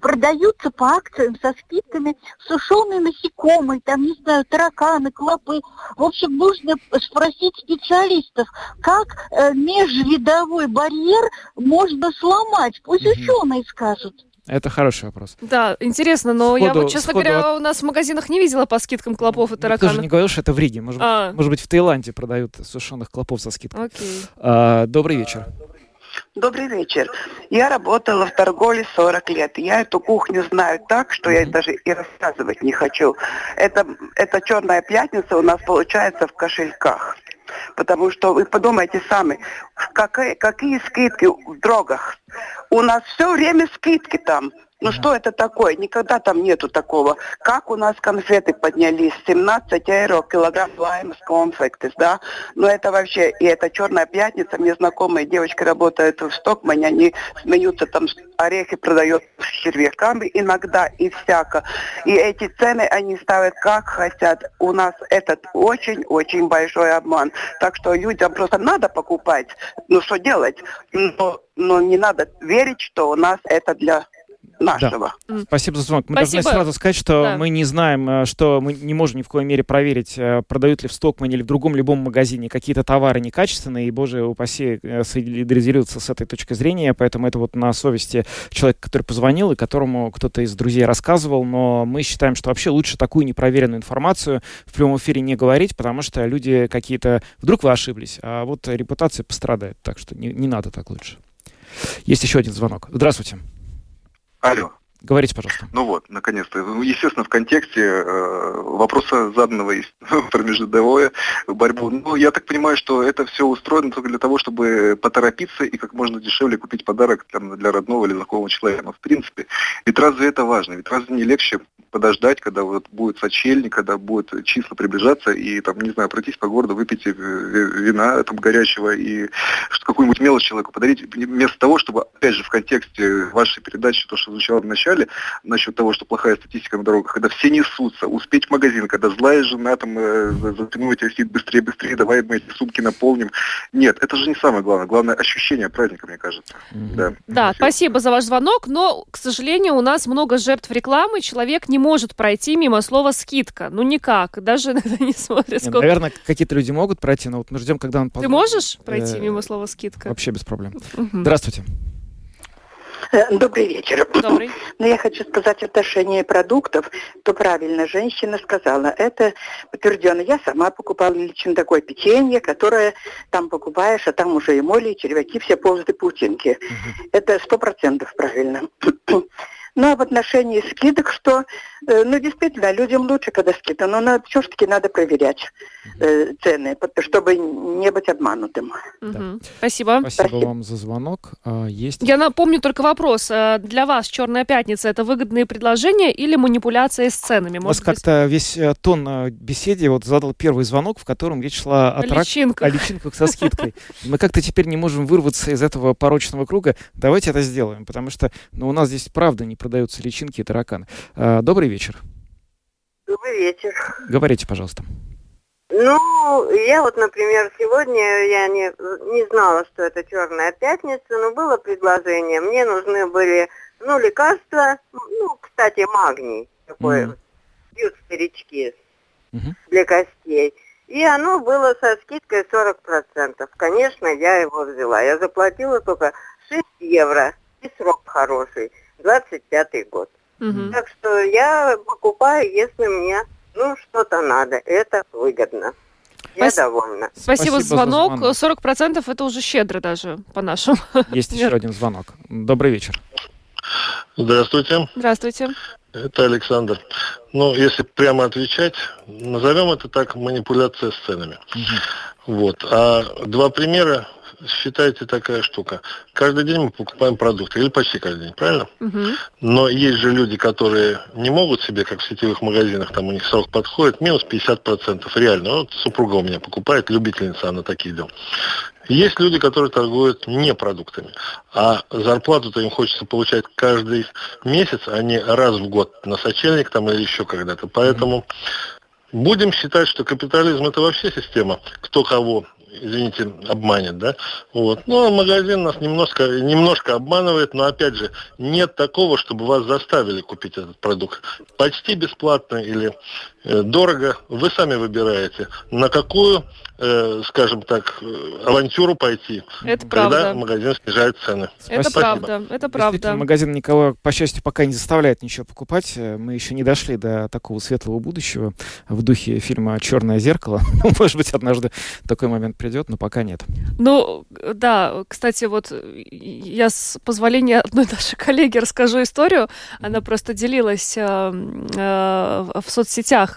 [SPEAKER 9] Продаются по акциям со скидками сушеные насекомые, там, не знаю, тараканы, клопы. В общем, нужно спросить специалистов, как э, межвидовой барьер можно сломать. Пусть
[SPEAKER 2] Мгм.
[SPEAKER 9] ученые скажут.
[SPEAKER 2] Это хороший вопрос.
[SPEAKER 1] Да, интересно, но я
[SPEAKER 2] Сходу-
[SPEAKER 1] вот, честно
[SPEAKER 2] сходу
[SPEAKER 1] говоря, у нас в магазинах не видела по скидкам клопов и
[SPEAKER 2] Никто же
[SPEAKER 1] тараканов.
[SPEAKER 2] не говорил, что это в Риге. Может, быть-
[SPEAKER 1] А.
[SPEAKER 2] может быть, в Таиланде продают сушеных клопов со скидкой.
[SPEAKER 1] Окей.
[SPEAKER 2] А, добрый вечер.
[SPEAKER 10] Добрый вечер. Я работала в торговле 40 лет. Я эту кухню знаю так, что я даже и рассказывать не хочу. Это, это черная пятница у нас получается в кошельках. Потому что вы подумайте сами, какие, какие скидки в дрогах. У нас все время скидки там. Ну что это такое? Никогда там нету такого. Как у нас конфеты поднялись? 17 евро килограмм лаймс конфектис, да? Но это вообще, и это черная пятница. Мне знакомые девочки работают в Стокмане, они смеются, там орехи продают с червяками иногда и всяко. И эти цены они ставят как хотят. У нас этот очень-очень большой обман. Так что людям просто надо покупать. Ну что делать? Но, но не надо верить, что у нас это для нашего.
[SPEAKER 2] Спасибо за звонок. Мы
[SPEAKER 1] Спасибо.
[SPEAKER 2] должны сразу сказать, что
[SPEAKER 1] Да.
[SPEAKER 2] мы не знаем, э, что мы не можем ни в коей мере проверить, э, продают ли в Стокмане или в другом любом магазине какие-то товары некачественные, и, боже упаси, э, солидаризироваться с этой точки зрения, поэтому это вот на совести человека, который позвонил и которому кто-то из друзей рассказывал, но мы считаем, что вообще лучше такую непроверенную информацию в прямом эфире не говорить, потому что люди какие-то... Вдруг вы ошиблись, а вот репутация пострадает, так что не, не надо так лучше. Есть еще один звонок. Здравствуйте.
[SPEAKER 11] Алло.
[SPEAKER 2] Говорите, пожалуйста.
[SPEAKER 11] Ну вот, наконец-то. Ну, Естественно, в контексте э, вопроса заданного (laughs) про межвидовое борьбу. Ну, я так понимаю, что это все устроено только для того, чтобы поторопиться и как можно дешевле купить подарок там, для родного или знакомого человека. Но в принципе, ведь разве это важно? Ведь разве не легче подождать, когда вот будет сочельник, когда будут числа приближаться, и там, не знаю, пройтись по городу, выпить э, вина там горячего и какую-нибудь мелочь человеку подарить, вместо того, чтобы, опять же, в контексте вашей передачи, то, что звучало в начале, насчет того, что плохая статистика на дорогах, когда все несутся, успеть в магазин, когда злая жена там э, за, за спиной тебя сидит быстрее, быстрее, давай мы эти сумки наполним. Нет, это же не самое главное. Главное ощущение праздника, мне кажется.
[SPEAKER 2] Мгм.
[SPEAKER 11] Да.
[SPEAKER 1] Да, спасибо за ваш звонок, но, к сожалению, у нас много жертв рекламы, человек не может пройти мимо слова «скидка». Ну, никак, даже (laughs) иногда не смотря
[SPEAKER 2] Не,
[SPEAKER 1] сколько.
[SPEAKER 2] Наверное, какие-то люди могут пройти, но вот мы ждем, когда он
[SPEAKER 1] Ты можешь пройти
[SPEAKER 2] Э,
[SPEAKER 1] мимо слова «скидка»?
[SPEAKER 2] Вообще без проблем. Здравствуйте.
[SPEAKER 10] Э, Добрый вечер.
[SPEAKER 1] Добрый. (clears throat)
[SPEAKER 10] Но я хочу сказать в отношении продуктов, то правильно женщина сказала, это подтверждено. Я сама покупала лично такое печенье, которое там покупаешь, а там уже и моли, и червяки, все ползают и паутинки. Это сто процентов правильно. (clears throat) Ну, а в отношении скидок, что, э, ну, действительно, людям лучше, когда скидка, но все-таки надо проверять э, цены, чтобы не быть обманутым.
[SPEAKER 1] Мгм. Спасибо.
[SPEAKER 2] Спасибо вам за звонок. А, Есть
[SPEAKER 1] Я напомню только вопрос. э, Для вас «Черная пятница» — это выгодные предложения или манипуляция с ценами?
[SPEAKER 2] У вас
[SPEAKER 1] Может быть,
[SPEAKER 2] как-то весь э, тон э, беседе вот задал первый звонок, в котором речь шла о,
[SPEAKER 1] о
[SPEAKER 2] трак-
[SPEAKER 1] личинках.
[SPEAKER 2] о личинках со скидкой. Мы как-то теперь не можем вырваться из этого порочного круга. Давайте это сделаем, потому что ну, у нас здесь правда не продаются личинки и тараканы. А, Добрый вечер.
[SPEAKER 12] Добрый вечер.
[SPEAKER 2] Говорите, пожалуйста.
[SPEAKER 12] Ну, я вот, например, сегодня я не, не знала, что это черная пятница, но было предложение. Мне нужны были, ну, лекарства, ну, кстати, магний такой,
[SPEAKER 2] Мгм.
[SPEAKER 12] пьют старички
[SPEAKER 2] Мгм.
[SPEAKER 12] для костей. И оно было со скидкой 40%. Конечно, я его взяла. Я заплатила только 6 евро. И срок хороший. 25 год.
[SPEAKER 1] Мгм.
[SPEAKER 12] Так что я покупаю, если мне Ну, что-то надо, это выгодно. Я
[SPEAKER 1] Спас-
[SPEAKER 12] довольна.
[SPEAKER 1] Спасибо,
[SPEAKER 2] Спасибо
[SPEAKER 1] за звонок.
[SPEAKER 2] за звонок.
[SPEAKER 1] 40% это уже щедро даже по нашим. (laughs)
[SPEAKER 2] Есть еще один звонок. Добрый вечер.
[SPEAKER 13] Здравствуйте,
[SPEAKER 1] Здравствуйте.
[SPEAKER 13] это Александр. Ну, если прямо отвечать, назовем это так манипуляция с ценами. Вот. А два примера, считайте такая штука. Каждый день мы покупаем продукты, или почти каждый день, правильно?
[SPEAKER 1] Мгм.
[SPEAKER 13] Но есть же люди, которые не могут себе, как в сетевых магазинах, там у них срок подходит, минус 50%. Реально. Вот супруга у меня покупает, любительница она таких дел. Есть люди, которые торгуют не продуктами, а зарплату-то им хочется получать каждый месяц, а не раз в год на сочельник там или еще когда-то. Поэтому будем считать, что капитализм это вообще система, кто кого извините, обманет, да? Вот. Ну, а магазин нас немножко, немножко обманывает, но опять же, нет такого, чтобы вас заставили купить этот продукт. Почти бесплатно или дорого, вы сами выбираете, на какую, э, скажем так, э, авантюру пойти,
[SPEAKER 1] Это
[SPEAKER 13] когда
[SPEAKER 1] правда.
[SPEAKER 13] магазин снижает цены.
[SPEAKER 1] Это
[SPEAKER 2] Спасибо.
[SPEAKER 1] правда, это правда.
[SPEAKER 2] магазин никого, по счастью, пока не заставляет ничего покупать. Э, Мы еще не дошли до такого светлого будущего в духе фильма «Черное зеркало». (laughs) Ну, Может быть, однажды такой момент придет, но пока нет.
[SPEAKER 1] Ну, да, кстати, вот э, я с позволения одной (laughs) нашей коллеги расскажу историю. Она просто делилась э, э, в соцсетях.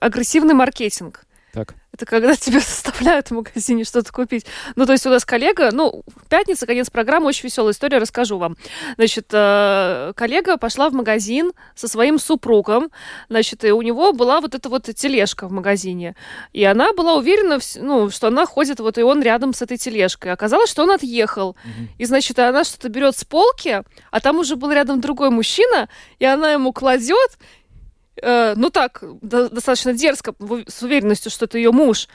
[SPEAKER 1] Агрессивный маркетинг.
[SPEAKER 2] Так.
[SPEAKER 1] Это когда (laughs) тебе заставляют в магазине что-то купить. Ну, то есть у нас коллега, ну, пятница, конец программы, очень веселая история, расскажу вам. Значит, э, коллега пошла в магазин со своим супругом, значит, и у него была вот эта вот тележка в магазине. И она была уверена, ну, что она ходит, вот и он рядом с этой тележкой. Оказалось, что он отъехал. И, значит, она что-то берет с полки, а там уже был рядом другой мужчина, и она ему кладет, э, ну так, до- достаточно дерзко, с уверенностью, что это ее муж.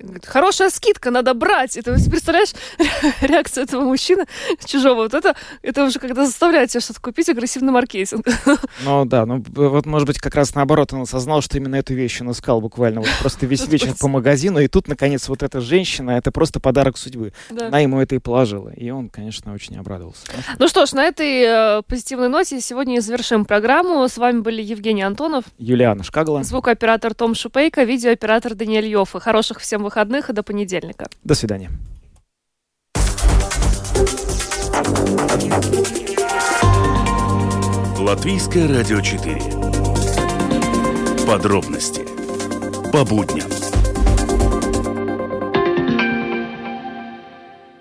[SPEAKER 1] Говорит, Хорошая скидка, надо брать. Это, представляешь, (laughs) реакцию этого мужчины чужого. Вот это, это уже когда заставляет тебя что-то купить, агрессивный маркетинг. (laughs)
[SPEAKER 2] Ну да, ну вот может быть как раз наоборот он осознал, что именно эту вещь он искал буквально вот просто весь (laughs) вечер по магазину, и тут наконец вот эта женщина, это просто подарок судьбы.
[SPEAKER 1] Да.
[SPEAKER 2] Она ему это и положила, и он, конечно, очень обрадовался.
[SPEAKER 1] Ну что ж, на этой э, позитивной ноте сегодня и завершим программу. С вами были Евгений Антонов,
[SPEAKER 2] Юлиана Шкагала,
[SPEAKER 1] звукооператор Том Шупейко, видеооператор Даниэль Йоффе. Хороших всем выходных и до понедельника.
[SPEAKER 2] до свидания.
[SPEAKER 3] Латвийское радио 4. Подробности по будням.